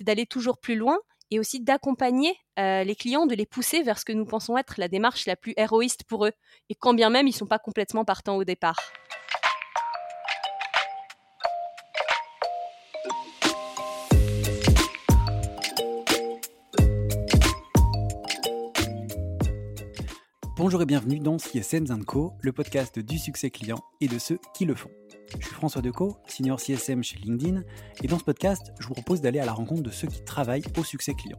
c'est d'aller toujours plus loin et aussi d'accompagner les clients, de les pousser vers ce que nous pensons être la démarche la plus héroïste pour eux, et quand bien même ils ne sont pas complètement partants au départ. Bonjour et bienvenue dans CSM Co, le podcast du succès client et de ceux qui le font. Je suis François Decaux, senior CSM chez LinkedIn, et dans ce podcast, je vous propose d'aller à la rencontre de ceux qui travaillent au succès client.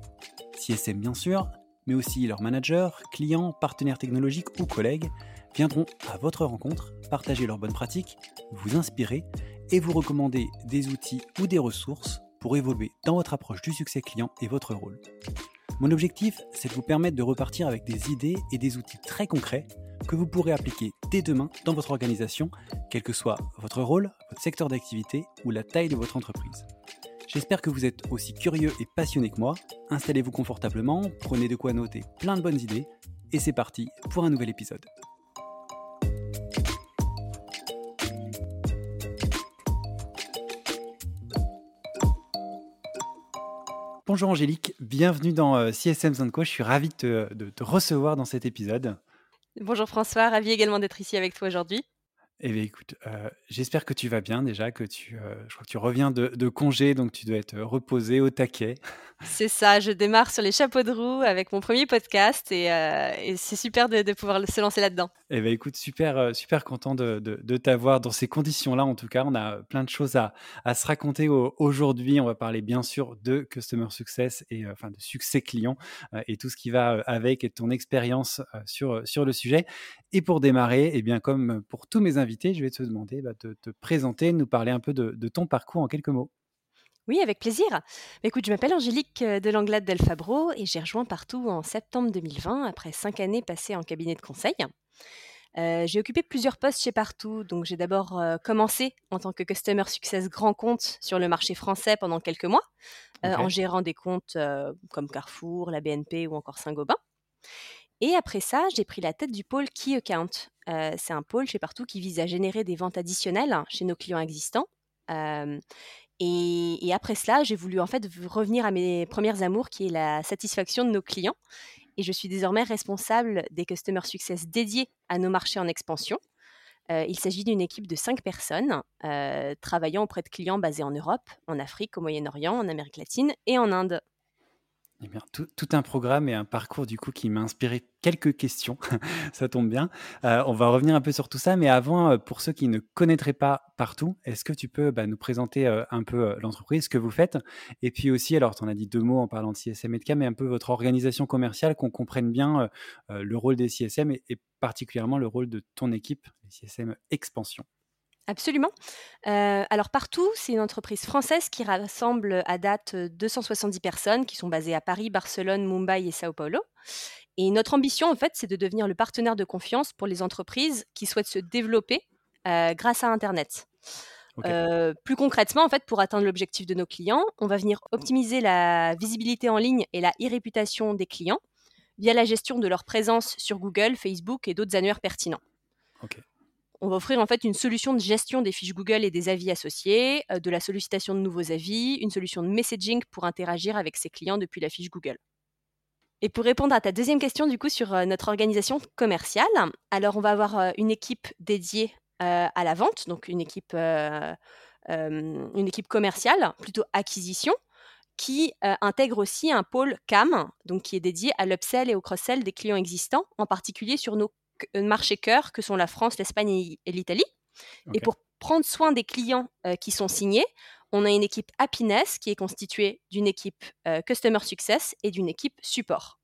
CSM bien sûr, mais aussi leurs managers, clients, partenaires technologiques ou collègues viendront à votre rencontre, partager leurs bonnes pratiques, vous inspirer et vous recommander des outils ou des ressources pour évoluer dans votre approche du succès client et votre rôle. Mon objectif, c'est de vous permettre de repartir avec des idées et des outils très concrets que vous pourrez appliquer dès demain dans votre organisation, quel que soit votre rôle, votre secteur d'activité ou la taille de votre entreprise. J'espère que vous êtes aussi curieux et passionné que moi. Installez-vous confortablement, prenez de quoi noter plein de bonnes idées, et c'est parti pour un nouvel épisode. Bonjour Angélique, bienvenue dans euh, CSM Co. Je suis ravi de te recevoir dans cet épisode. Bonjour François, ravi également d'être ici avec toi aujourd'hui. Eh bien, écoute, euh, j'espère que tu vas bien déjà, que tu, euh, je crois que tu reviens de, congé, donc tu dois être reposé au taquet. C'est ça, je démarre sur les chapeaux de roue avec mon premier podcast et, euh, c'est super de, pouvoir se lancer là-dedans. Eh bien, écoute, super, super content de, t'avoir dans ces conditions-là. En tout cas, on a plein de choses à, se raconter aujourd'hui. On va parler bien sûr de Customer Success et enfin de succès client et tout ce qui va avec et ton expérience sur, sur le sujet. Et pour démarrer, eh bien, comme pour tous mes invités, je vais te demander bah, de te présenter, de nous parler un peu de, ton parcours en quelques mots. Oui, avec plaisir. Bah, écoute, je m'appelle Angélique euh, de Langlade Del Fabro et j'ai rejoint Partout en septembre 2020 après cinq années passées en cabinet de conseil. Euh, j'ai occupé plusieurs postes chez Partout, donc j'ai d'abord euh, commencé en tant que Customer Success grand compte sur le marché français pendant quelques mois, en gérant des comptes comme Carrefour, la BNP ou encore Saint-Gobain. Et après ça, j'ai pris la tête du pôle Key Account. C'est un pôle chez Partout qui vise à générer des ventes additionnelles chez nos clients existants. Et, après cela, j'ai voulu en fait revenir à mes premières amours, qui est la satisfaction de nos clients. Et je suis désormais responsable des Customer Success dédiés à nos marchés en expansion. Il s'agit d'une équipe de cinq personnes travaillant auprès de clients basés en Europe, en Afrique, au Moyen-Orient, en Amérique latine et en Inde. Eh tout, un programme et un parcours du coup qui m'a inspiré quelques questions. ça tombe bien. Euh, on va revenir un peu sur tout ça, mais avant, euh, pour ceux qui ne connaîtraient pas partout, est-ce que tu peux bah, nous présenter euh, un peu l'entreprise, ce que vous faites, et puis aussi, alors tu en as dit deux mots en parlant de CSM et de K, mais un peu votre organisation commerciale, qu'on comprenne bien le rôle des CSM et, et, particulièrement le rôle de ton équipe, les CSM Expansion. Absolument. Euh, alors partout, c'est une entreprise française qui rassemble à date 270 personnes qui sont basées à Paris, Barcelone, Mumbai et Sao Paulo. Et notre ambition, en fait, c'est de devenir le partenaire de confiance pour les entreprises qui souhaitent se développer euh, grâce à Internet. Euh, plus concrètement, en fait, pour atteindre l'objectif de nos clients, on va venir optimiser la visibilité en ligne et la e-réputation des clients via la gestion de leur présence sur Google, Facebook et d'autres annuaires pertinents. Ok on va offrir en fait une solution de gestion des fiches Google et des avis associés, euh, de la sollicitation de nouveaux avis, une solution de messaging pour interagir avec ses clients depuis la fiche Google. Et pour répondre à ta deuxième question du coup sur euh, notre organisation commerciale, alors on va avoir euh, une équipe dédiée à la vente, donc une équipe, commerciale, plutôt acquisition, qui intègre aussi un pôle CAM, donc qui est dédié à l'upsell et au cross-sell des clients existants, en particulier sur nos marchés cœur que sont la France, l'Espagne et, l'Italie. Et pour prendre soin des clients euh, qui sont signés, on a une équipe Happiness qui est constituée d'une équipe euh, Customer Success et d'une équipe Support.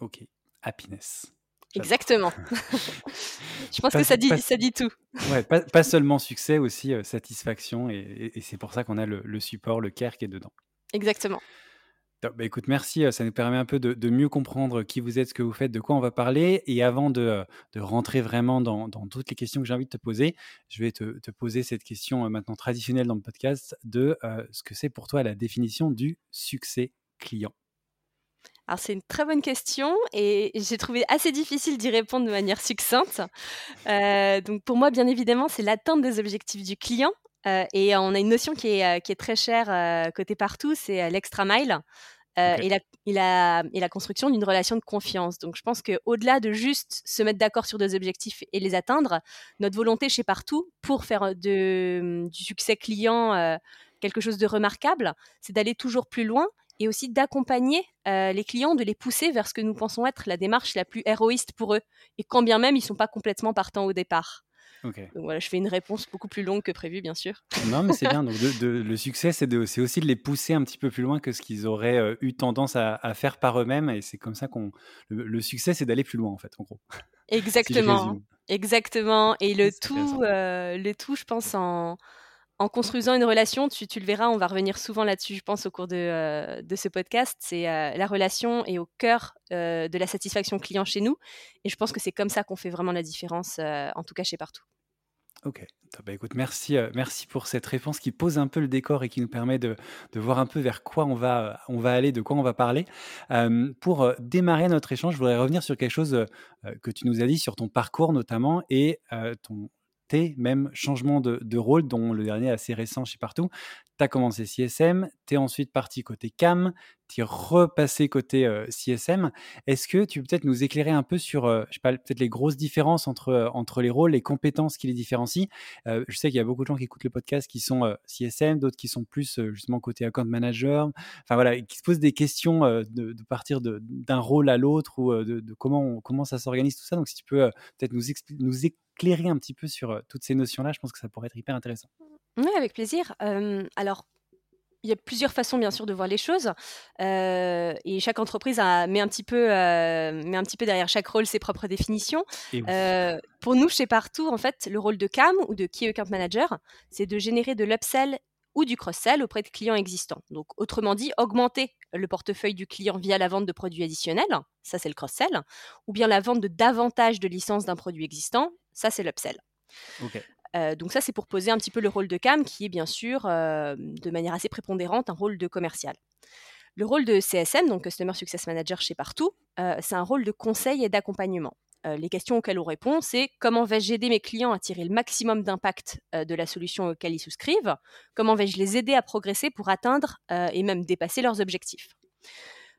Ok, Happiness. Exactement. Je pense que ça dit, ça dit tout. Ouais, pas, seulement succès, aussi satisfaction. Et, c'est pour ça qu'on a le, le, support, le care qui est dedans. Exactement. Bah, écoute, merci. Ça nous permet un peu de, mieux comprendre qui vous êtes, ce que vous faites, de quoi on va parler. Et avant de, rentrer vraiment dans, toutes les questions que j'ai envie de te poser, je vais te, poser cette question maintenant traditionnelle dans le podcast de ce que c'est pour toi la définition du succès client? Alors c'est une très bonne question et j'ai trouvé assez difficile d'y répondre de manière succincte. donc pour moi, bien évidemment, c'est l'atteinte des objectifs du client et on a une notion qui est, qui est très chère côté partout, c'est l'extra mile. et, la, et, la, et, la, construction d'une relation de confiance. Donc, je pense qu'au-delà de juste se mettre d'accord sur des objectifs et les atteindre, notre volonté chez Partout, pour faire de, du succès client quelque chose de remarquable, c'est d'aller toujours plus loin et aussi d'accompagner les clients, de les pousser vers ce que nous pensons être la démarche la plus héroïste pour eux, et quand bien même ils ne sont pas complètement partants au départ. Donc voilà, je fais une réponse beaucoup plus longue que prévu, bien sûr. Non, mais c'est bien. Donc le succès, c'est aussi de les pousser un petit peu plus loin que ce qu'ils auraient eu tendance à, faire par eux-mêmes. Et c'est comme ça qu'on. Le, succès, c'est d'aller plus loin, en fait, en gros. Exactement. Exactement. Et le tout, le tout, je pense, en, en construisant une relation, tu, le verras, on va revenir souvent là-dessus, je pense, au cours de, euh, ce podcast. C'est euh, la relation est au cœur euh, de la satisfaction client chez nous. Et je pense que c'est comme ça qu'on fait vraiment la différence, en tout cas chez Partout. Ok, bah, écoute, merci, merci pour cette réponse qui pose un peu le décor et qui nous permet de, voir un peu vers quoi on va, on va aller, de quoi on va parler. pour démarrer notre échange, je voudrais revenir sur quelque chose que tu nous as dit sur ton parcours notamment et ton, même changement de, rôle, dont le dernier assez récent chez Partout. Tu as commencé CSM, tu es ensuite parti côté CAM, tu es repassé côté euh, CSM. Est-ce que tu peux peut-être nous éclairer un peu sur, euh, je sais pas, peut-être les grosses différences entre, euh, entre les rôles, les compétences qui les différencient? Je sais qu'il y a beaucoup de gens qui écoutent le podcast qui sont CSM, d'autres qui sont plus justement côté account manager, enfin voilà, qui se posent des questions de, partir d'un rôle à l'autre ou de, comment, comment ça s'organise tout ça. Donc si tu peux peut-être nous, nous éclairer un petit peu sur toutes ces notions-là, je pense que ça pourrait être hyper intéressant. Oui, avec plaisir. alors, il y a plusieurs façons, bien sûr, de voir les choses. et chaque entreprise a, met, un petit peu, met un petit peu derrière chaque rôle ses propres définitions. pour nous, chez Partout, en fait, le rôle de CAM ou de Key Account Manager, c'est de générer de l'upsell ou du cross-sell auprès de clients existants. Donc, autrement dit, augmenter le portefeuille du client via la vente de produits additionnels, ça c'est le cross-sell, ou bien la vente de davantage de licences d'un produit existant, ça c'est l'upsell. Donc ça, c'est pour poser un petit peu le rôle de CAM, qui est bien sûr, de manière assez prépondérante, un rôle de commercial. Le rôle de CSM, donc Customer Success Manager chez Partout, c'est un rôle de conseil et d'accompagnement. les questions auxquelles on répond, c'est comment vais-je aider mes clients à tirer le maximum d'impact de la solution auquel ils souscrivent? Comment vais-je les aider à progresser pour atteindre et même dépasser leurs objectifs?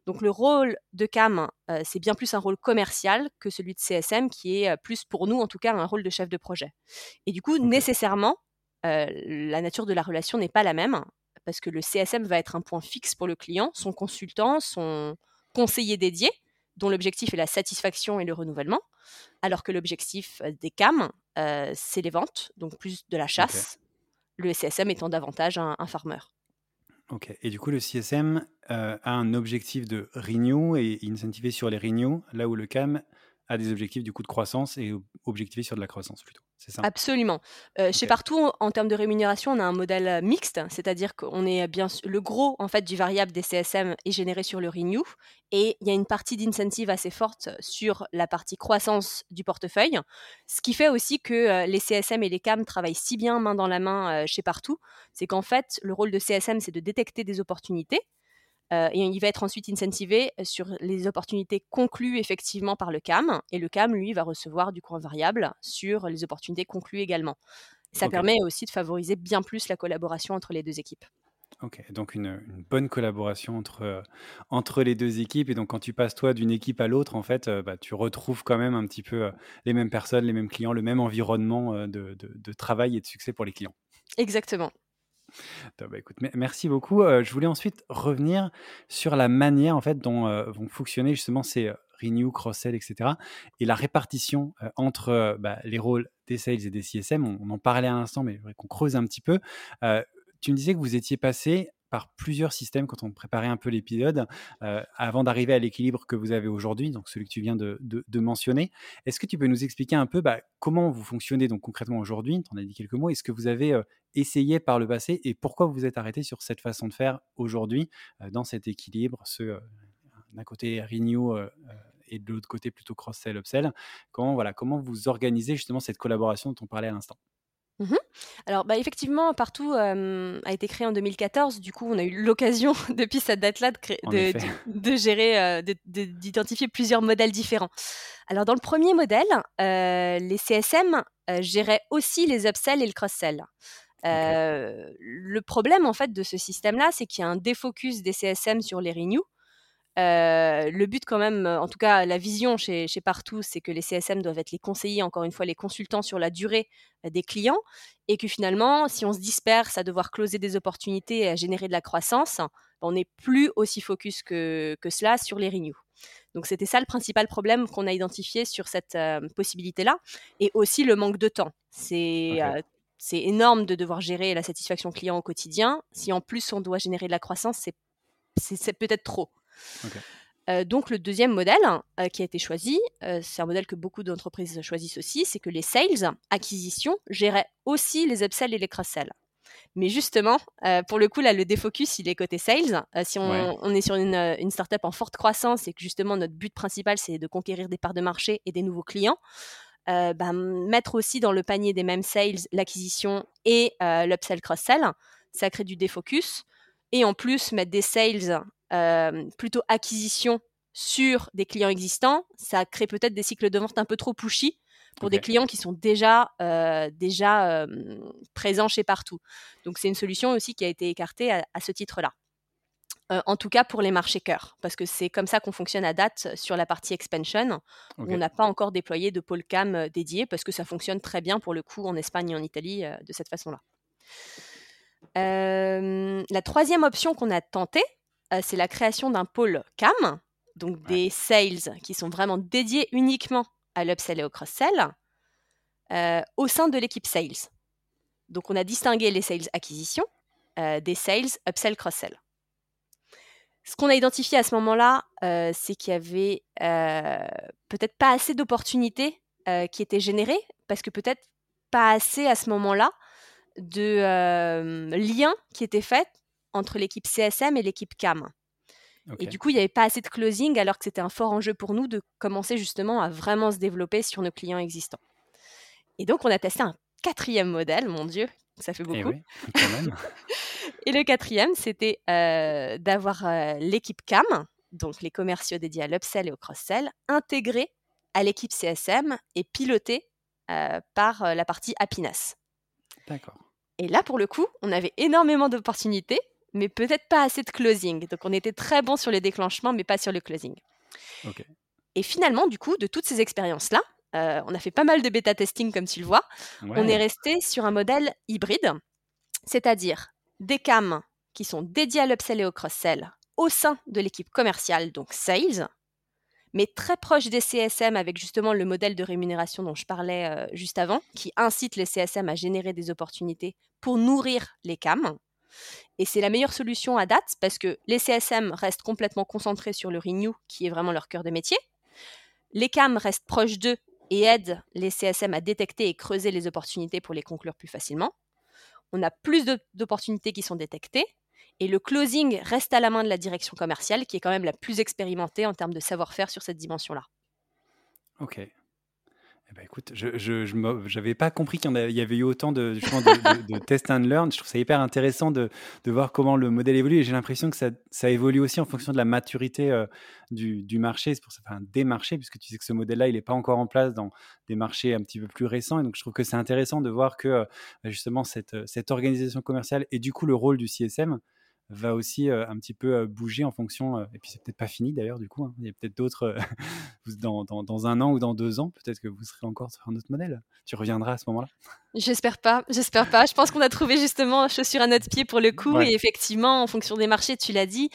Donc le rôle de CAM, euh, c'est bien plus un rôle commercial que celui de CSM, qui est euh, plus pour nous en tout cas un rôle de chef de projet. Et du coup, nécessairement, euh, la nature de la relation n'est pas la même, parce que le CSM va être un point fixe pour le client, son consultant, son conseiller dédié, dont l'objectif est la satisfaction et le renouvellement, alors que l'objectif des CAM, c'est les ventes, donc plus de la chasse, le CSM étant davantage un farmer. Ok. Et du coup, le CSM euh, a un objectif de renew et incentivé sur les renew, là où le CAM a des objectifs du coup de croissance et objectivé sur de la croissance plutôt. C'est ça. Absolument. Euh, Chez Partout, en termes de rémunération, on a un modèle euh, mixte, c'est-à-dire qu'on est bien le gros en fait du variable des CSM est généré sur le renew et il y a une partie d'incentive assez forte sur la partie croissance du portefeuille, ce qui fait aussi que euh, les CSM et les CAM travaillent si bien main dans la main chez Partout, c'est qu'en fait le rôle de CSM c'est de détecter des opportunités euh, et il va être ensuite incentivé sur les opportunités conclues effectivement par le CAM. Et le CAM, lui, va recevoir du coût variable sur les opportunités conclues également. Ça permet aussi de favoriser bien plus la collaboration entre les deux équipes. Ok, donc une, bonne collaboration entre, euh, entre les deux équipes. Et donc quand tu passes toi d'une équipe à l'autre, en fait, euh, bah, tu retrouves quand même un petit peu les mêmes personnes, les mêmes clients, le même environnement de, de travail et de succès pour les clients. Exactement. Bah, écoute, merci beaucoup. Euh, je voulais ensuite revenir sur la manière en fait dont euh, vont fonctionner justement ces euh, renew, cross-sell, etc. Et la répartition entre bah, les rôles des sales et des CSM. On, en parlait à l'instant, mais qu'on creuse un petit peu. tu me disais que vous étiez passé par plusieurs systèmes quand on préparait un peu l'épisode, euh, avant d'arriver à l'équilibre que vous avez aujourd'hui, donc celui que tu viens de, mentionner. Est-ce que tu peux nous expliquer un peu bah, comment vous fonctionnez donc concrètement aujourd'hui? Tu en dit quelques mots. Est-ce que vous avez euh, essayé par le passé et pourquoi vous vous êtes arrêté sur cette façon de faire aujourd'hui, euh, dans cet équilibre, ce d'un côté renew et de l'autre côté plutôt cross-sell, upsell? Comment, voilà, comment vous organisez justement cette collaboration dont on parlait à l'instant? Mmh Alors, bah, effectivement, Partout a été créé en 2014. Du coup, on a eu l'occasion, depuis cette date-là, de, de, gérer, d'identifier plusieurs modèles différents. Alors, dans le premier modèle, les CSM géraient aussi les upsells et le cross-sell. le problème en fait de ce système-là, c'est qu'il y a un défocus des CSM sur les renews. Le but quand même, en tout cas la vision chez, chez Partout, c'est que les CSM doivent être les conseillers, encore une fois les consultants sur la durée des clients, et que finalement, si on se disperse à devoir closer des opportunités et à générer de la croissance, on n'est plus aussi focus que, que cela sur les renews. Donc c'était ça le principal problème qu'on a identifié sur cette possibilité-là, et aussi le manque de temps. C'est c'est énorme de devoir gérer la satisfaction client au quotidien. Si en plus on doit générer de la croissance, c'est peut-être trop. Euh, donc le deuxième modèle euh, qui a été choisi, euh, c'est un modèle que beaucoup d'entreprises choisissent aussi, c'est que les sales, acquisitions, géraient aussi les upsells et les cross-sells. Mais justement, pour le coup, là, le défocus, il est côté sales. si on, est sur une, une startup en forte croissance et que justement notre but principal, c'est de conquérir des parts de marché et des nouveaux clients, bah, mettre aussi dans le panier des mêmes sales l'acquisition et l'upsell cross-sell, ça crée du défocus. Et en plus, mettre des sales euh, plutôt acquisition sur des clients existants, ça crée peut-être des cycles de vente un peu trop pushy pour des clients qui sont déjà, déjà présents chez partout. Donc c'est une solution aussi qui a été écartée à ce titre-là. Euh, en tout cas pour les marchés cœurs, parce que c'est comme ça qu'on fonctionne à date sur la partie expansion. on n'a pas encore déployé de pôle cam euh, dédié, parce que ça fonctionne très bien pour le coup en Espagne et en Italie euh, de cette façon-là. la troisième option qu'on a tentée, c'est la création d'un pôle cam, donc des sales qui sont vraiment dédiés uniquement à l'upsell et au cross-sell, au sein de l'équipe sales. Donc on a distingué les sales acquisition des sales upsell cross-sell. Ce qu'on a identifié à ce moment-là, euh, c'est qu'il y avait euh, peut-être pas assez d'opportunités euh, qui étaient générées, parce que peut-être pas assez à ce moment-là de liens qui étaient faits entre l'équipe CSM et l'équipe CAM. Et du coup, il n'y avait pas assez de closing, alors que c'était un fort enjeu pour nous de commencer justement à vraiment se développer sur nos clients existants. Et donc, on a testé un quatrième modèle, mon Dieu, ça fait eh beaucoup. Et, le quatrième, c'était euh, d'avoir euh, l'équipe CAM, donc les commerciaux dédiés à l'upsell et au cross-sell, intégrés à l'équipe CSM et pilotés euh, par la partie happiness. D'accord. Et là, pour le coup, on avait énormément d'opportunités, mais peut-être pas assez de closing. Donc, on était très bon sur les déclenchements, mais pas sur le closing. Et finalement, du coup, de toutes ces expériences-là, euh, on a fait pas mal de bêta testing, comme tu le vois. On est resté sur un modèle hybride, c'est-à-dire des cams qui sont dédiés à l'upsell et au cross-sell au sein de l'équipe commerciale, donc sales, mais très proche des CSM avec justement le modèle de rémunération dont je parlais euh, juste avant, qui incite les CSM à générer des opportunités pour nourrir les cams. Et c'est la meilleure solution à date parce que les CSM restent complètement concentrés sur le renew, qui est vraiment leur cœur de métier. Les cams restent proches d'eux et aide les CSM à détecter et creuser les opportunités pour les conclure plus facilement. On a plus d'opportunités qui sont détectées et le closing reste à la main de la direction commerciale qui est quand même la plus expérimentée en termes de savoir-faire sur cette dimension-là. Ok. Eh ben, écoute, je n'avais pas compris qu'il y, avait eu autant de, de, test and learn. Je trouve ça hyper intéressant de, voir comment le modèle évolue. Et j'ai l'impression que ça, évolue aussi en fonction de la maturité euh, du, marché. C'est pour ça, enfin, des marchés, puisque tu sais que ce modèle-là, il n'est pas encore en place dans des marchés un petit peu plus récents. Et donc, je trouve que c'est intéressant de voir que euh, justement cette, cette organisation commerciale et du coup le rôle du CSM va aussi un petit peu bouger en fonction, et puis c'est peut-être pas fini d'ailleurs du coup, hein. il y a peut-être d'autres, dans, dans, dans, un an ou dans deux ans, peut-être que vous serez encore sur un autre modèle. Tu reviendras à ce moment-là? J'espère pas, j'espère pas. Je pense qu'on a trouvé justement chaussure à notre pied pour le coup, et effectivement, en fonction des marchés, tu l'as dit,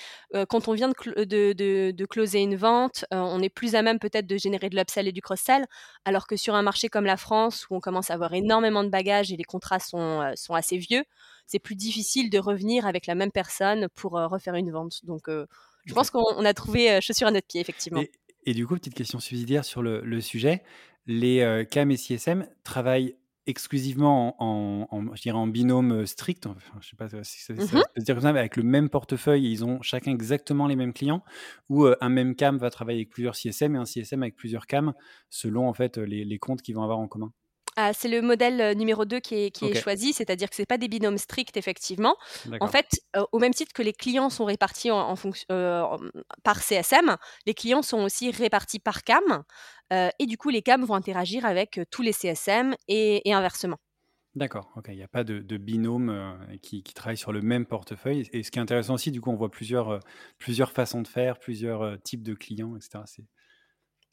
quand on vient de, de, de, de, closer une vente, on est plus à même peut-être de générer de l'upsell et du cross-sell, alors que sur un marché comme la France, où on commence à avoir énormément de bagages et les contrats sont, sont assez vieux, c'est plus difficile de revenir avec la même personne pour euh, refaire une vente. Donc, euh, je pense qu'on a trouvé euh, chaussure à notre pied, effectivement. Et, du coup, petite question subsidiaire sur le, sujet. Les CAM et CSM travaillent exclusivement en, je dirais en binôme strict, enfin, je sais pas si ça, mmh peut se dire comme ça, mais avec le même portefeuille, ils ont chacun exactement les mêmes clients, ou un même CAM va travailler avec plusieurs CSM et un CSM avec plusieurs CAM, selon en fait les, les comptes qu'ils vont avoir en commun? Ah, c'est le modèle euh, numéro 2 qui est, choisi, c'est-à-dire que ce n'est pas des binômes stricts, effectivement. En fait, euh, au même titre que les clients sont répartis en, euh, par CSM, les clients sont aussi répartis par CAM. et du coup, les CAM vont interagir avec tous les CSM et, inversement. D'accord, ok. Il n'y a pas de, binôme qui, qui, travaille sur le même portefeuille. Et ce qui est intéressant aussi, du coup, on voit plusieurs, plusieurs façons de faire, plusieurs types de clients, etc.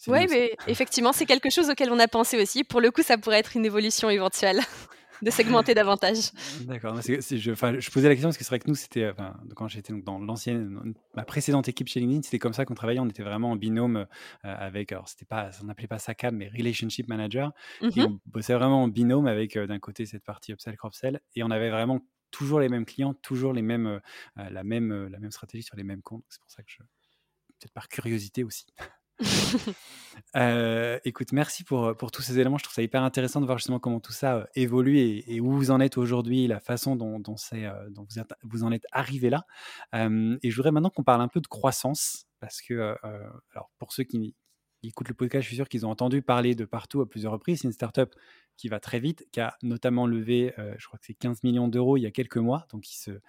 Oui, mais effectivement, c'est quelque chose auquel on a pensé aussi. Pour le coup, ça pourrait être une évolution éventuelle de segmenter davantage. D'accord. Je, je, posais la question parce que c'est vrai que nous, c'était quand j'étais dans l'ancienne, ma précédente équipe chez LinkedIn, c'était comme ça qu'on travaillait. On était vraiment en binôme euh, avec, alors c'était pas, on n'appelait pas ça CAM, mais Relationship Manager. Et mmh on bossait vraiment en binôme avec euh, d'un côté cette partie upsell, cross-sell, et on avait vraiment toujours les mêmes clients, toujours les mêmes, euh, la même, la même stratégie sur les mêmes comptes. C'est pour ça que je, peut-être par curiosité aussi. Euh, écoute, merci pour, pour tous ces éléments. Je trouve ça hyper intéressant de voir justement comment tout ça euh, évolue et, où vous en êtes aujourd'hui, la façon dont, euh, vous, vous, en êtes arrivé là. et je voudrais maintenant qu'on parle un peu de croissance, parce que, alors pour ceux qui, écoutent le podcast, je suis sûr qu'ils ont entendu parler de partout à plusieurs reprises. C'est une startup qui va très vite, qui a notamment levé, euh, je crois que c'est 15 millions d'euros il y a quelques mois, donc qui se euh,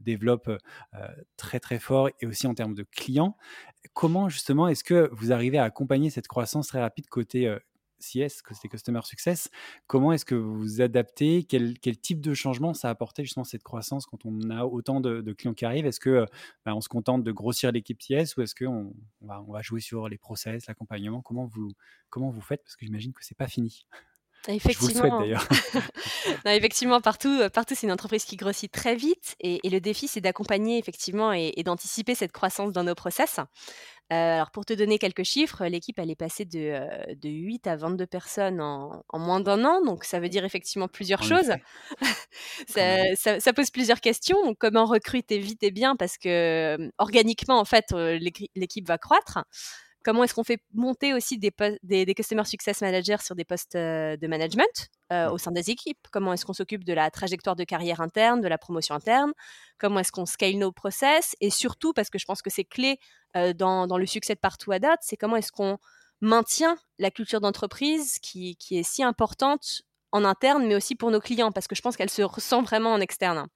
développe euh, très très fort et aussi en termes de clients. Comment justement est-ce que vous arrivez à accompagner cette croissance très rapide côté CS, côté Customer Success Comment est-ce que vous vous adaptez? Quel, quel, type de changement ça a apporté justement cette croissance quand on a autant de, clients qui arrivent? Est-ce que bah, on se contente de grossir l'équipe CS ou est-ce qu'on on va, on va jouer sur les process, l'accompagnement? Comment vous, comment vous faites? Parce que j'imagine que c'est pas fini. Effectivement. d'ailleurs. effectivement, partout, euh, partout c'est une entreprise qui grossit très vite et, le défi, c'est d'accompagner effectivement et, d'anticiper cette croissance dans nos process. Euh, alors, pour te donner quelques chiffres, l'équipe, elle est passée de, euh, de 8 à 22 personnes en, moins d'un an, donc ça veut dire effectivement plusieurs choses. ça, ça, pose plusieurs questions. comment recruter vite et bien? Parce que organiquement, en fait, l'équipe va croître. Comment est-ce qu'on fait monter aussi des, des, Customer Success Managers sur des postes euh, de management euh, au sein des équipes? Comment est-ce qu'on s'occupe de la trajectoire de carrière interne, de la promotion interne? Comment est-ce qu'on scale nos process? Et surtout, parce que je pense que c'est clé euh, dans, le succès de partout à date, c'est comment est-ce qu'on maintient la culture d'entreprise qui, est si importante en interne, mais aussi pour nos clients, parce que je pense qu'elle se ressent vraiment en externe.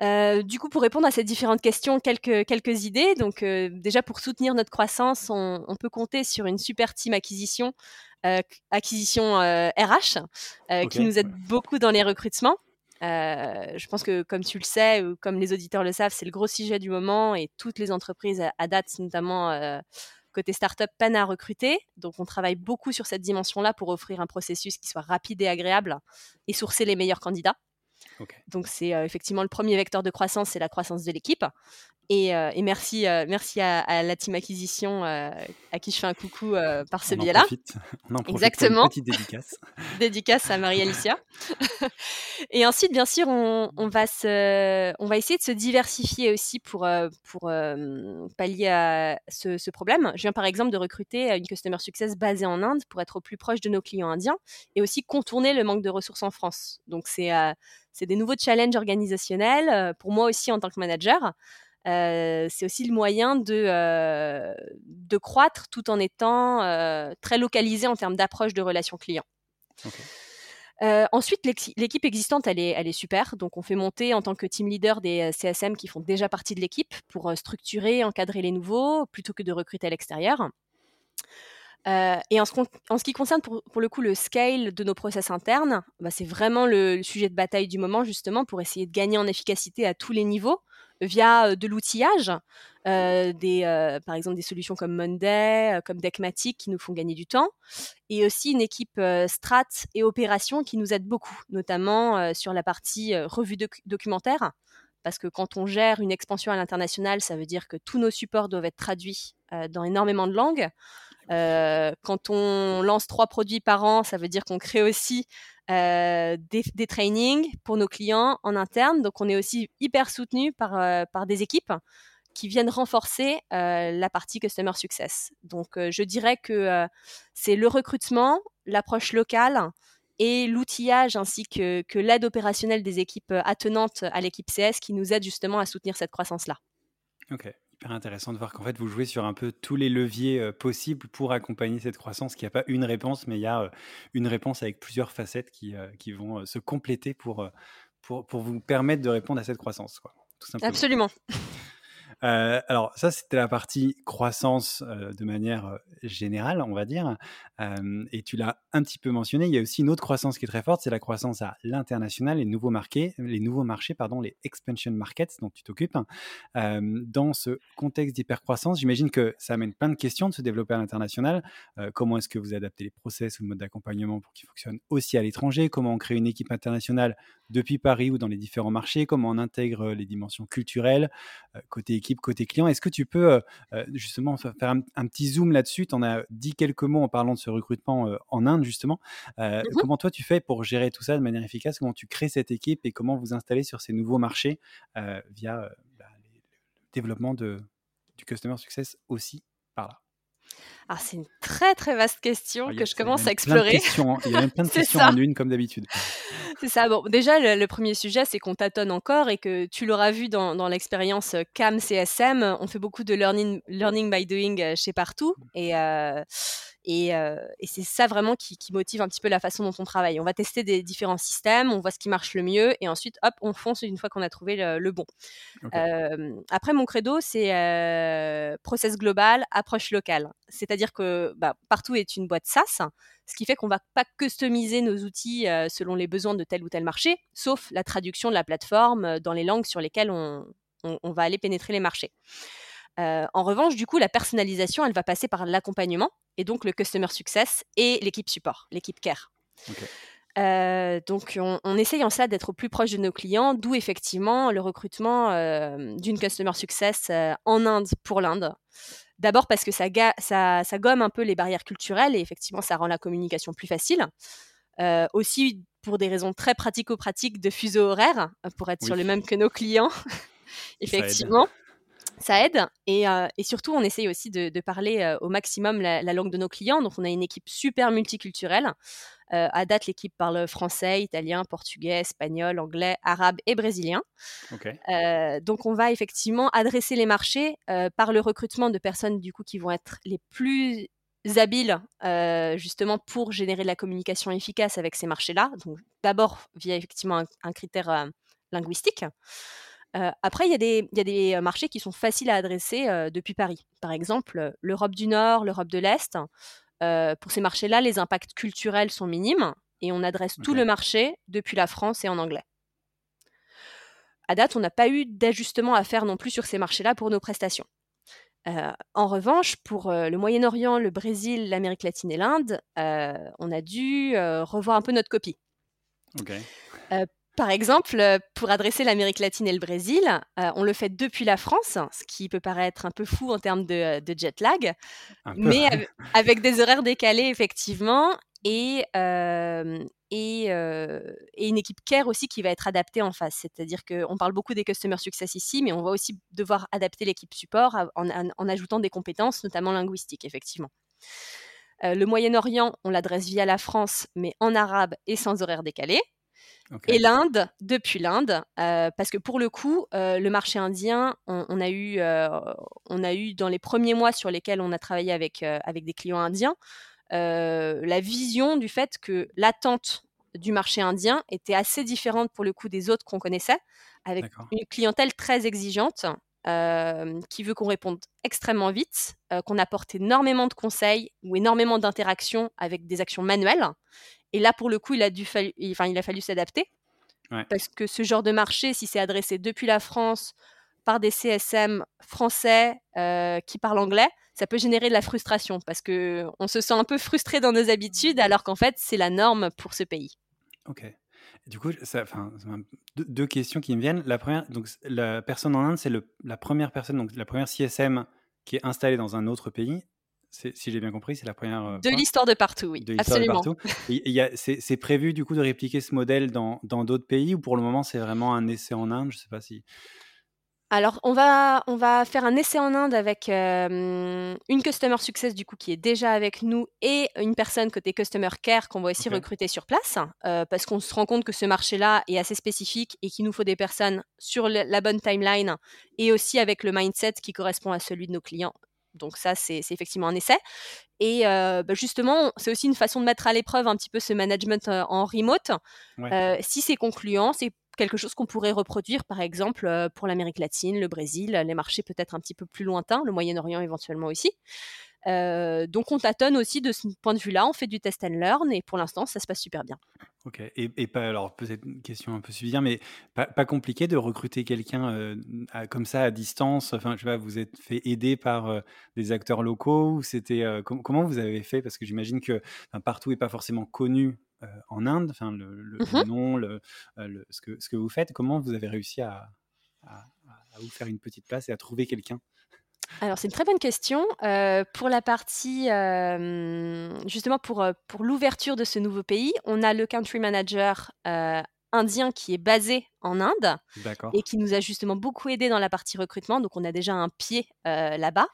Euh, du coup, pour répondre à ces différentes questions, quelques, quelques idées. Donc, euh, déjà, pour soutenir notre croissance, on, peut compter sur une super team acquisition, euh, acquisition RH, qui nous aide beaucoup dans les recrutements. je pense que, comme tu le sais, ou comme les auditeurs le savent, c'est le gros sujet du moment et toutes les entreprises à, date, notamment côté startup, peinent à recruter. Donc, on travaille beaucoup sur cette dimension-là pour offrir un processus qui soit rapide et agréable et sourcer les meilleurs candidats. Donc c'est euh, effectivement le premier vecteur de croissance, c'est la croissance de l'équipe. Et, euh, merci, euh, merci à, la team acquisition à qui je fais un coucou par ce biais-là. On en profite Exactement. Une petite dédicace. dédicace à Marie-Alicia. et ensuite, bien sûr, on, va se, on va essayer de se diversifier aussi pour, pour pallier à ce, ce, problème. Je viens par exemple de recruter une Customer Success basée en Inde pour être au plus proche de nos clients indiens et aussi contourner le manque de ressources en France. Donc c'est c'est des nouveaux challenges organisationnels euh, pour moi aussi en tant que manager. Euh, c'est aussi le moyen de, euh, de croître tout en étant très localisé en termes d'approche de relations clients. ensuite, l'équipe existante, elle est, elle est super. Donc, on fait monter en tant que team leader des CSM qui font déjà partie de l'équipe pour structurer, encadrer les nouveaux, plutôt que de recruter à l'extérieur. Euh, et en ce, qui concerne pour, le coup le scale de nos process internes, bah, c'est vraiment le, sujet de bataille du moment justement pour essayer de gagner en efficacité à tous les niveaux via euh, de l'outillage, euh, par exemple des solutions comme Monday, comme Deckmatic qui nous font gagner du temps, et aussi une équipe strat et opération qui nous aide beaucoup, notamment sur la partie revue documentaire parce que quand on gère une expansion à l'international, ça veut dire que tous nos supports doivent être traduits dans énormément de langues. Euh, quand on lance trois produits par an, ça veut dire qu'on crée aussi euh, des, trainings pour nos clients en interne. Donc, on est aussi hyper soutenu par, euh, par des équipes qui viennent renforcer la partie Customer Success. Donc, je dirais que c'est le recrutement, l'approche locale et l'outillage ainsi que, que l'aide opérationnelle des équipes attenantes à l'équipe CS qui nous aide justement à soutenir cette croissance-là. Ok, hyper intéressant de voir qu'en fait, vous jouez sur un peu tous les leviers euh, possibles pour accompagner cette croissance, qu'il n'y a pas une réponse, mais il y a euh, une réponse avec plusieurs facettes qui, euh, qui vont se compléter pour, pour, pour, vous permettre de répondre à cette croissance. Absolument. Alors ça, c'était la partie croissance de manière générale, on va dire. et tu l'as un petit peu mentionné, il y a aussi une autre croissance qui est très forte, c'est la croissance à l'international, les nouveaux marchés, les nouveaux marchés, pardon, les expansion markets dont tu t'occupes. dans ce contexte d'hypercroissance, j'imagine que ça amène plein de questions de se développer à l'international. comment est-ce que vous adaptez les process ou le mode d'accompagnement pour qu'ils fonctionnent aussi à l'étranger? Comment on crée une équipe internationale depuis Paris ou dans les différents marchés? Comment on intègre les dimensions culturelles, côté équipe, côté client. Est-ce que tu peux justement faire un, petit zoom là-dessus? Tu en as dit quelques mots en parlant de ce recrutement en Inde, justement. Mmh comment toi, tu fais pour gérer tout ça de manière efficace? Comment tu crées cette équipe et comment vous installez sur ces nouveaux marchés via bah, le développement de, du Customer Success aussi par là? Alors, c'est une très très vaste question que je commence à explorer. Hein. Il y a même plein de questions en une, comme d'habitude. C'est ça. Bon, déjà, le, premier sujet, c'est qu'on tâtonne encore et que tu l'auras vu dans, dans l'expérience euh, CAM CSM. On fait beaucoup de learning, learning by doing euh, chez Partout. Et, euh, et, et c'est ça vraiment qui, qui, motive un petit peu la façon dont on travaille. On va tester des différents systèmes, on voit ce qui marche le mieux et ensuite, hop, on fonce une fois qu'on a trouvé le, bon. après, mon credo, c'est process global, approche locale. C'est-à-dire que bah, Partout est une boîte SaaS, ce qui fait qu'on va pas customiser nos outils selon les besoins de tel ou tel marché, sauf la traduction de la plateforme dans les langues sur lesquelles on, on, on va aller pénétrer les marchés. Euh, en revanche, du coup, la personnalisation, elle va passer par l'accompagnement et donc le customer success et l'équipe support, l'équipe care. Euh, donc, on, essaye en ça d'être au plus proche de nos clients, d'où effectivement le recrutement euh, d'une customer success en Inde pour l'Inde. D'abord parce que ça, ça, gomme un peu les barrières culturelles et effectivement ça rend la communication plus facile. aussi pour des raisons très pratico-pratiques de fuseau horaire, pour être sur le même que nos clients. effectivement ça aide. Euh, et, surtout, on essaye aussi de, parler euh, au maximum la, langue de nos clients. Donc, on a une équipe super multiculturelle. Euh, à date, l'équipe parle français, italien, portugais, espagnol, anglais, arabe et brésilien. donc, on va effectivement adresser les marchés par le recrutement de personnes du coup qui vont être les plus habiles justement pour générer de la communication efficace avec ces marchés-là. Donc, d'abord via effectivement un critère linguistique après, il y, a des marchés qui sont faciles à adresser depuis Paris. Par exemple, l'Europe du Nord, l'Europe de l'Est. pour ces marchés-là, les impacts culturels sont minimes et on adresse tout le marché depuis la France et en anglais. À date, on n'a pas eu d'ajustement à faire non plus sur ces marchés-là pour nos prestations. en revanche, pour le Moyen-Orient, le Brésil, l'Amérique latine et l'Inde, on a dû revoir un peu notre copie. Par exemple, euh, pour adresser l'Amérique latine et le Brésil, euh, on le fait depuis la France, ce qui peut paraître un peu fou en termes de, jet lag, mais avec des horaires décalés effectivement et, euh, et, une équipe care aussi qui va être adaptée en face. C'est-à-dire qu'on parle beaucoup des customer success ici, mais on va aussi devoir adapter l'équipe support en, en, ajoutant des compétences, notamment linguistiques, effectivement. le Moyen-Orient, on l'adresse via la France, mais en arabe et sans horaire décalé. Et l'Inde, depuis l'Inde, euh, parce que pour le coup, euh, le marché indien, on, a eu, euh, on a eu dans les premiers mois sur lesquels on a travaillé avec, avec des clients indiens, la vision du fait que l'attente du marché indien était assez différente pour le coup des autres qu'on connaissait, avec une clientèle très exigeante. qui veut qu'on réponde extrêmement vite, qu'on apporte énormément de conseils ou énormément d'interactions avec des actions manuelles et là, pour le coup, il a, dû enfin, il a fallu s'adapter. Parce que ce genre de marché, si c'est adressé depuis la France par des CSM français euh, qui parlent anglais, ça peut générer de la frustration parce que on se sent un peu frustré dans nos habitudes alors qu'en fait, c'est la norme pour ce pays. Ok. Du coup, ça, deux, deux, questions qui me viennent. La première, donc la personne en Inde, c'est la première personne, donc la première CSM qui est installée dans un autre pays si j'ai bien compris, c'est la première. Euh, de l'histoire de partout, oui. De absolument. c'est prévu du coup de répliquer ce modèle dans d'autres pays ou pour le moment c'est vraiment un essai en Inde? Je sais pas si. Alors, on va, on va faire un essai en Inde avec euh, une Customer Success du coup qui est déjà avec nous et une personne côté Customer Care qu'on va aussi recruter sur place euh, parce qu'on se rend compte que ce marché-là est assez spécifique et qu'il nous faut des personnes sur la bonne timeline et aussi avec le mindset qui correspond à celui de nos clients donc ça, c'est effectivement un essai. Et bah, justement, c'est aussi une façon de mettre à l'épreuve un petit peu ce management en remote. si c'est concluant, c'est quelque chose qu'on pourrait reproduire, par exemple, pour l'Amérique latine, le Brésil, les marchés peut-être un petit peu plus lointains, le Moyen-Orient éventuellement aussi. Donc on tâtonne aussi de ce point de vue-là, on fait du test and learn et pour l'instant ça se passe super bien. Ok, et, pas alors peut-être une question un peu subsidiaire, mais pas, compliqué de recruter quelqu'un comme ça à distance? Enfin, je sais pas, vous êtes fait aider par des acteurs locaux ou c'était comment vous avez fait? Parce que j'imagine que partout n'est pas forcément connu en Inde. Enfin, le, mmh nom, le, ce, que, ce que vous faites. Comment vous avez réussi à vous faire une petite place et à trouver quelqu'un? Alors, c'est une très bonne question. Euh, pour la partie, euh, justement, pour, euh, pour l'ouverture de ce nouveau pays, on a le country manager indien qui est basé en Inde et qui nous a justement beaucoup aidé dans la partie recrutement. Donc, on a déjà un pied là-bas.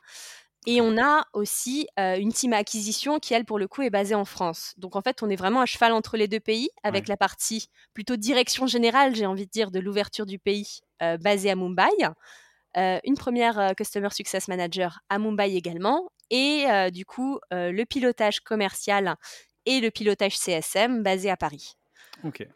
Et on a aussi une team acquisition qui, elle, pour le coup, est basée en France. Donc, en fait, on est vraiment à cheval entre les deux pays, avec la partie plutôt direction générale, j'ai envie de dire, de l'ouverture du pays basée à Mumbai. Euh, une première euh, Customer Success Manager à Mumbai également, et euh, du coup le pilotage commercial et le pilotage CSM basé à Paris. Ok.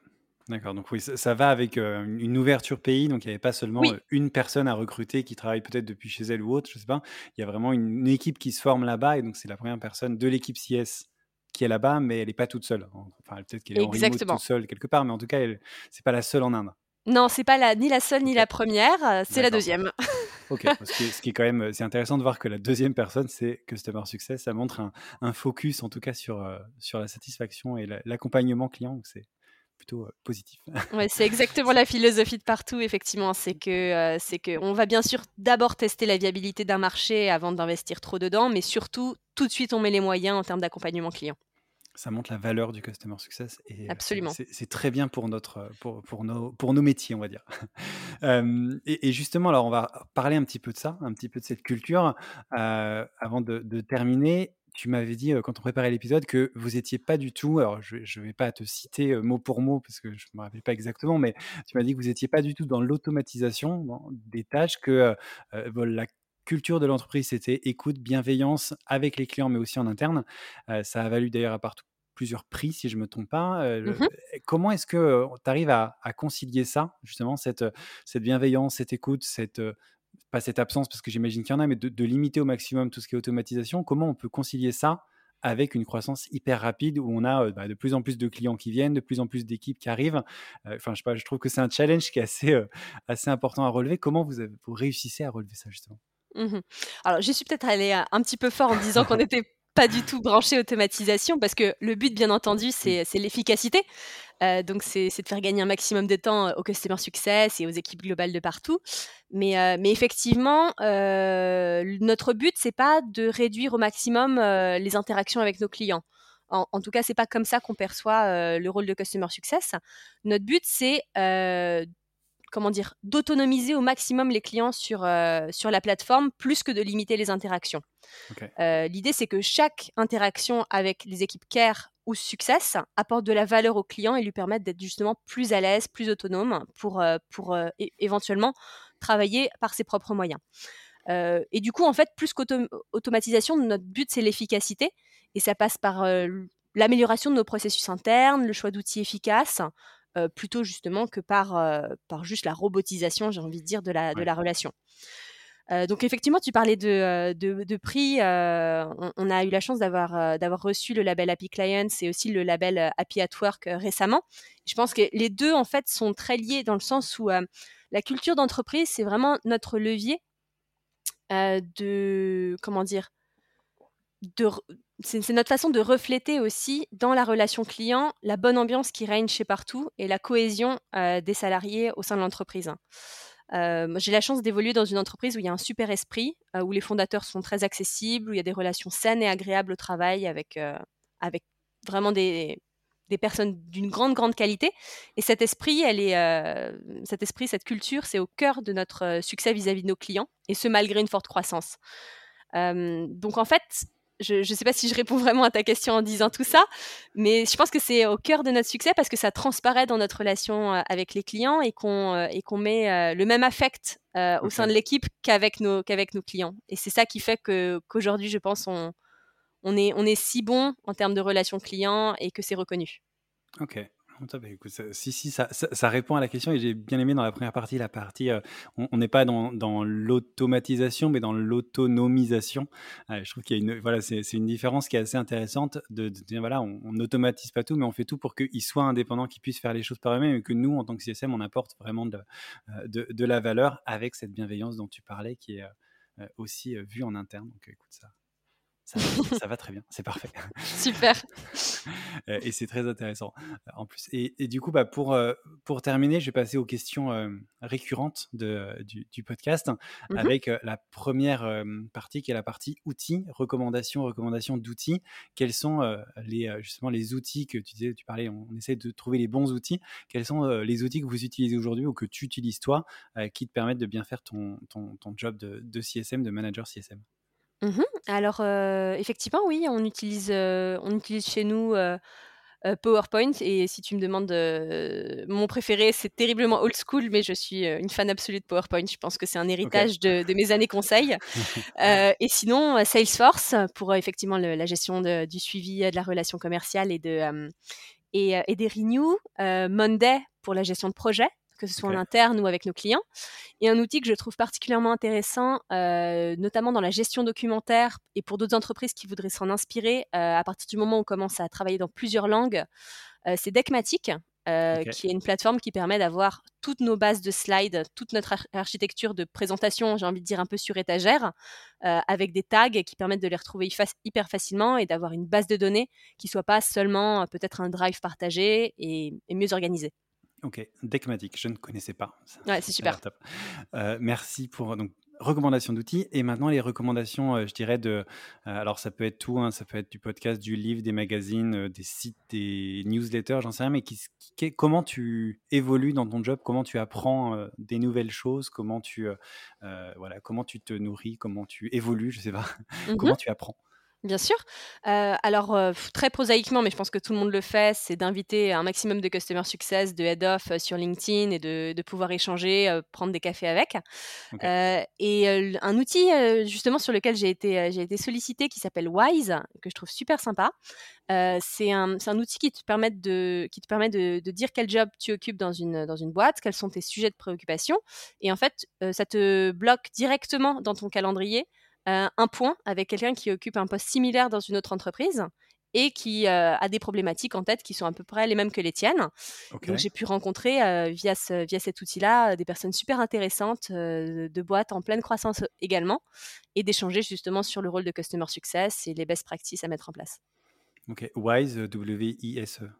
D'accord, donc oui, ça, va avec une ouverture pays, donc il n'y avait pas seulement une personne à recruter qui travaille peut-être depuis chez elle ou autre, je ne sais pas. Il y a vraiment une, équipe qui se forme là-bas, et donc c'est la première personne de l'équipe CS qui est là-bas, mais elle n'est pas toute seule. Enfin, peut-être qu'elle est en remote toute seule quelque part, mais en tout cas, ce n'est pas la seule en Inde. Non, c'est pas la, ni la seule ni la première, euh, c'est la deuxième. ok, ce qui, est, quand même, c'est intéressant de voir que la deuxième personne, c'est Customer Success. Ça montre un, focus, en tout cas, sur, euh, sur la satisfaction et l'accompagnement client. C'est plutôt euh, positif. ouais, c'est exactement la philosophie de partout, effectivement. C'est que, c'est que on va bien sûr d'abord tester la viabilité d'un marché avant d'investir trop dedans, mais surtout, tout de suite, on met les moyens en termes d'accompagnement client ça montre la valeur du customer success et Absolument. c'est très bien pour notre pour, pour, nos, pour nos métiers on va dire et, justement alors on va parler un petit peu de ça un petit peu de cette culture avant de, terminer tu m'avais dit quand on préparait l'épisode que vous étiez pas du tout alors je, ne vais pas te citer mot pour mot parce que je me rappelle pas exactement mais tu m'as dit que vous étiez pas du tout dans l'automatisation des tâches que la culture de l'entreprise, c'était écoute, bienveillance avec les clients, mais aussi en interne. ça a valu d'ailleurs à partout plusieurs prix, si je ne me trompe pas. Mmh comment est-ce que tu arrives à, concilier ça, justement, cette, cette bienveillance, cette écoute, cette, pas cette absence, parce que j'imagine qu'il y en a, mais de, limiter au maximum tout ce qui est automatisation Comment on peut concilier ça avec une croissance hyper rapide où on a bah, de plus en plus de clients qui viennent, de plus en plus d'équipes qui arrivent? Enfin, je, sais pas, je trouve que c'est un challenge qui est assez, assez important à relever. Comment vous, vous réussissez à relever ça justement? Mmh Alors, je suis peut-être allée un petit peu fort en disant qu'on était pas du tout branché automatisation parce que le but, bien entendu, c'est l'efficacité. Euh, donc, c'est de faire gagner un maximum de temps au customer success et aux équipes globales de partout. Mais, euh, mais effectivement, euh, notre but, c'est pas de réduire au maximum les interactions avec nos clients. En, en tout cas, c'est pas comme ça qu'on perçoit le rôle de customer success. Notre but, c'est comment dire, d'autonomiser au maximum les clients sur, euh, sur la plateforme plus que de limiter les interactions. Euh, l'idée, c'est que chaque interaction avec les équipes Care ou Success apporte de la valeur au client et lui permette d'être justement plus à l'aise, plus autonome pour, euh, pour éventuellement travailler par ses propres moyens. et du coup, en fait, plus qu'automatisation, notre but, c'est l'efficacité et ça passe par l'amélioration de nos processus internes, le choix d'outils efficaces, euh, plutôt justement que par, euh, par juste la robotisation, j'ai envie de dire, de la, de la relation. Euh, donc effectivement, tu parlais de, de, prix. On, a eu la chance d'avoir d'avoir reçu le label Happy Clients et aussi le label Happy at Work récemment. Je pense que les deux en fait sont très liés dans le sens où la culture d'entreprise c'est vraiment notre levier de comment dire c'est notre façon de refléter aussi dans la relation client la bonne ambiance qui règne chez partout et la cohésion euh, des salariés au sein de l'entreprise. Euh, j'ai la chance d'évoluer dans une entreprise où il y a un super esprit, euh, où les fondateurs sont très accessibles, où il y a des relations saines et agréables au travail avec, avec vraiment des, des personnes d'une grande, grande qualité. Et cet esprit, elle est, cet esprit, cette culture, c'est au cœur de notre succès vis-à-vis -vis de nos clients, et ce malgré une forte croissance. donc en fait, je ne sais pas si je réponds vraiment à ta question en disant tout ça, mais je pense que c'est au cœur de notre succès parce que ça transparaît dans notre relation euh, avec les clients et qu'on euh, et qu'on met euh, le même affect au sein de l'équipe qu'avec nos qu'avec nos clients. Et c'est ça qui fait que qu'aujourd'hui, je pense, on on est on est si bon en termes de relation client et que c'est reconnu. Ok, si, si, ça, ça, répond à la question et j'ai bien aimé dans la première partie, la partie, euh, on n'est pas dans, l'automatisation, mais dans l'autonomisation. je trouve qu'il y a une, voilà, c'est une différence qui est assez intéressante de, voilà, on n'automatise pas tout, mais on fait tout pour qu'ils soient indépendants, qu'ils puissent faire les choses par eux-mêmes et que nous, en tant que CSM, on apporte vraiment de, euh, de, la valeur avec cette bienveillance dont tu parlais qui est euh, aussi vue en interne. Donc, écoute, ça, ça, va très bien, c'est parfait. Super. Euh, et c'est très intéressant euh, en plus. Et, du coup, bah, pour, euh, pour terminer, je vais passer aux questions récurrentes de, du, podcast mmh avec la première partie qui est la partie outils, recommandations, recommandations d'outils. Quels sont les, justement les outils que tu disais, tu parlais, on, essaie de trouver les bons outils. Quels sont les outils que vous utilisez aujourd'hui ou que tu utilises toi qui te permettent de bien faire ton, ton, ton job de, de CSM, de manager CSM Mmh Alors, effectivement, oui, on utilise, on utilise chez nous, PowerPoint et si tu me demandes, mon préféré, c'est terriblement old school, mais je suis, une fan absolue de PowerPoint. Je pense que c'est un héritage de mes années conseil. et sinon, Salesforce pour, effectivement la gestion du suivi, de la relation commerciale et de, et des renews, Monday pour la gestion de projet que ce soit en interne ou avec nos clients. Et un outil que je trouve particulièrement intéressant, euh, notamment dans la gestion documentaire et pour d'autres entreprises qui voudraient s'en inspirer, euh, à partir du moment où on commence à travailler dans plusieurs langues, euh, c'est Deckmatic. qui est une plateforme qui permet d'avoir toutes nos bases de slides, toute notre architecture de présentation, j'ai envie de dire un peu sur étagère, avec des tags qui permettent de les retrouver hyper facilement et d'avoir une base de données qui soit pas seulement peut-être un drive partagé et, et mieux organisé. Ok, Deckmatic, je ne connaissais pas. Ouais, c'est super. Euh, merci pour donc recommandations d'outils et maintenant les recommandations, euh, je dirais de. Euh, alors ça peut être tout, hein, ça peut être du podcast, du livre, des magazines, des sites, des newsletters, j'en sais rien, mais qui, comment tu évolues dans ton job, comment tu apprends des nouvelles choses, comment tu voilà, comment tu te nourris, comment tu évolues, je sais pas, mmh comment tu apprends? Bien sûr. alors, très prosaïquement, mais je pense que tout le monde le fait, c'est d'inviter un maximum de customer success, de head off sur LinkedIn et de, pouvoir échanger, prendre des cafés avec. et un outil justement sur lequel j'ai été, j'ai été sollicitée qui s'appelle Wise, que je trouve super sympa. c'est un, un, outil qui te permet, de, qui te permet de, de, dire quel job tu occupes dans une, dans une boîte, quels sont tes sujets de préoccupation. Et en fait, ça te bloque directement dans ton calendrier euh, un point avec quelqu'un qui occupe un poste similaire dans une autre entreprise et qui euh, a des problématiques en tête qui sont à peu près les mêmes que les tiennes. Donc j'ai pu rencontrer euh, via, via cet outil-là des personnes super intéressantes de boîtes en pleine croissance également et d'échanger justement sur le rôle de Customer Success et les best practices à mettre en place. Ok, WISE, W-I-S-E.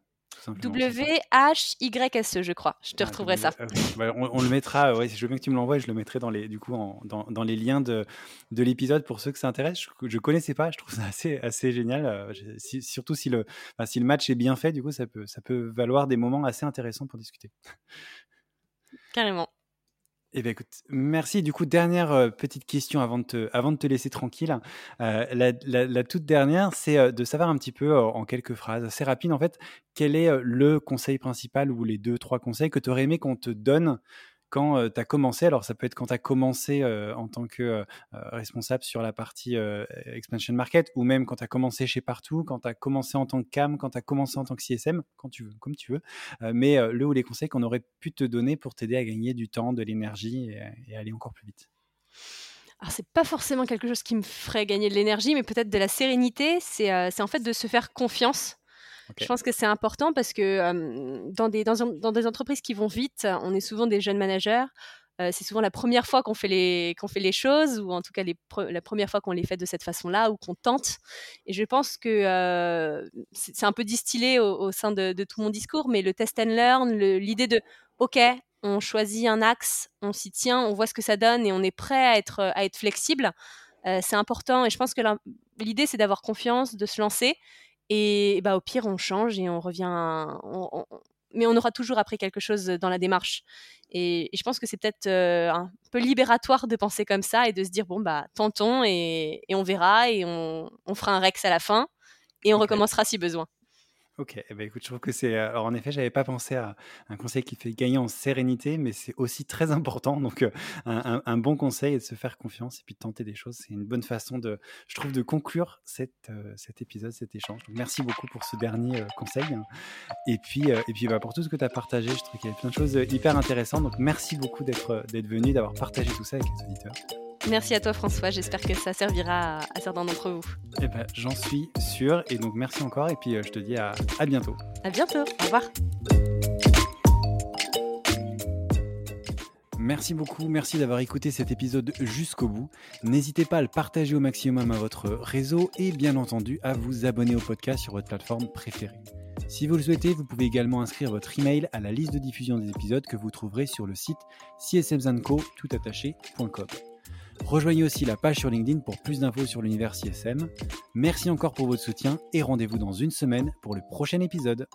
W-H-Y-S-E, je crois. Je te retrouverai ça. on, le mettra, ouais, si je veux bien que tu me l'envoies, je le mettrai dans les, du coup, dans, dans, les liens de, de l'épisode pour ceux que ça intéresse. Je ne connaissais pas, je trouve ça assez, assez génial. Euh, surtout si le, si le match est bien fait, du coup, ça peut, ça peut valoir des moments assez intéressants pour discuter. Carrément. Eh bien, écoute, merci. Du coup, dernière euh, petite question avant de te, laisser tranquille. Euh, la, toute dernière, c'est euh, de savoir un petit peu, en quelques phrases, assez rapides, en fait, quel est le conseil principal ou les deux, trois conseils que tu aurais aimé qu'on te donne quand tu as commencé, alors ça peut être quand tu as commencé en tant que responsable sur la partie expansion market, ou même quand tu as commencé chez Partout, quand tu as commencé en tant que CAM, quand tu as commencé en tant que CSM, quand tu veux, comme tu veux, mais le ou les conseils qu'on aurait pu te donner pour t'aider à gagner du temps, de l'énergie et, aller encore plus vite. Alors c'est pas forcément quelque chose qui me ferait gagner de l'énergie, mais peut-être de la sérénité. C'est en fait de se faire confiance je pense que c'est important parce que dans, des, entreprises qui vont vite, on est souvent des jeunes managers. c'est souvent la première fois qu'on fait, les, fait les choses, ou en tout cas la première fois qu'on les fait de cette façon-là, ou qu'on tente. Et je pense que c'est un peu distillé au, sein de, tout mon discours, mais le test and learn, l'idée de OK, on choisit un axe, on s'y tient, on voit ce que ça donne et on est prêt à être, à être flexible. c'est important et je pense que l'idée c'est d'avoir confiance, de se lancer et bah, au pire, on change et on revient. Mais on aura toujours appris quelque chose dans la démarche. Et, je pense que c'est peut-être un peu libératoire de penser comme ça et de se dire bon, bah, tentons et, on verra et on, fera un Rex à la fin et on recommencera si besoin. Ok, eh ben, écoute, je trouve que c'est. Alors, en effet, j'avais pas pensé à un conseil qui fait gagner en sérénité, mais c'est aussi très important. Donc, un, bon conseil est de se faire confiance et puis de tenter des choses. C'est une bonne façon de, je trouve, de conclure cette, cet épisode, cet échange. Donc, merci beaucoup pour ce dernier conseil. Et puis, et puis bah, pour tout ce que tu as partagé, je trouve qu'il y a plein de choses hyper intéressantes. Donc, merci beaucoup d'être venu, d'avoir partagé tout ça avec les auditeurs. Merci à toi François, j'espère que ça servira à, certains d'entre vous. Eh ben, J'en suis sûr, et donc merci encore, et puis euh, je te dis à, à bientôt. À bientôt, au revoir. Merci beaucoup, merci d'avoir écouté cet épisode jusqu'au bout. N'hésitez pas à le partager au maximum à votre réseau et bien entendu à vous abonner au podcast sur votre plateforme préférée. Si vous le souhaitez, vous pouvez également inscrire votre email à la liste de diffusion des épisodes que vous trouverez sur le site csmzanco.com. Rejoignez aussi la page sur LinkedIn pour plus d'infos sur l'univers CSM. Merci encore pour votre soutien et rendez-vous dans une semaine pour le prochain épisode.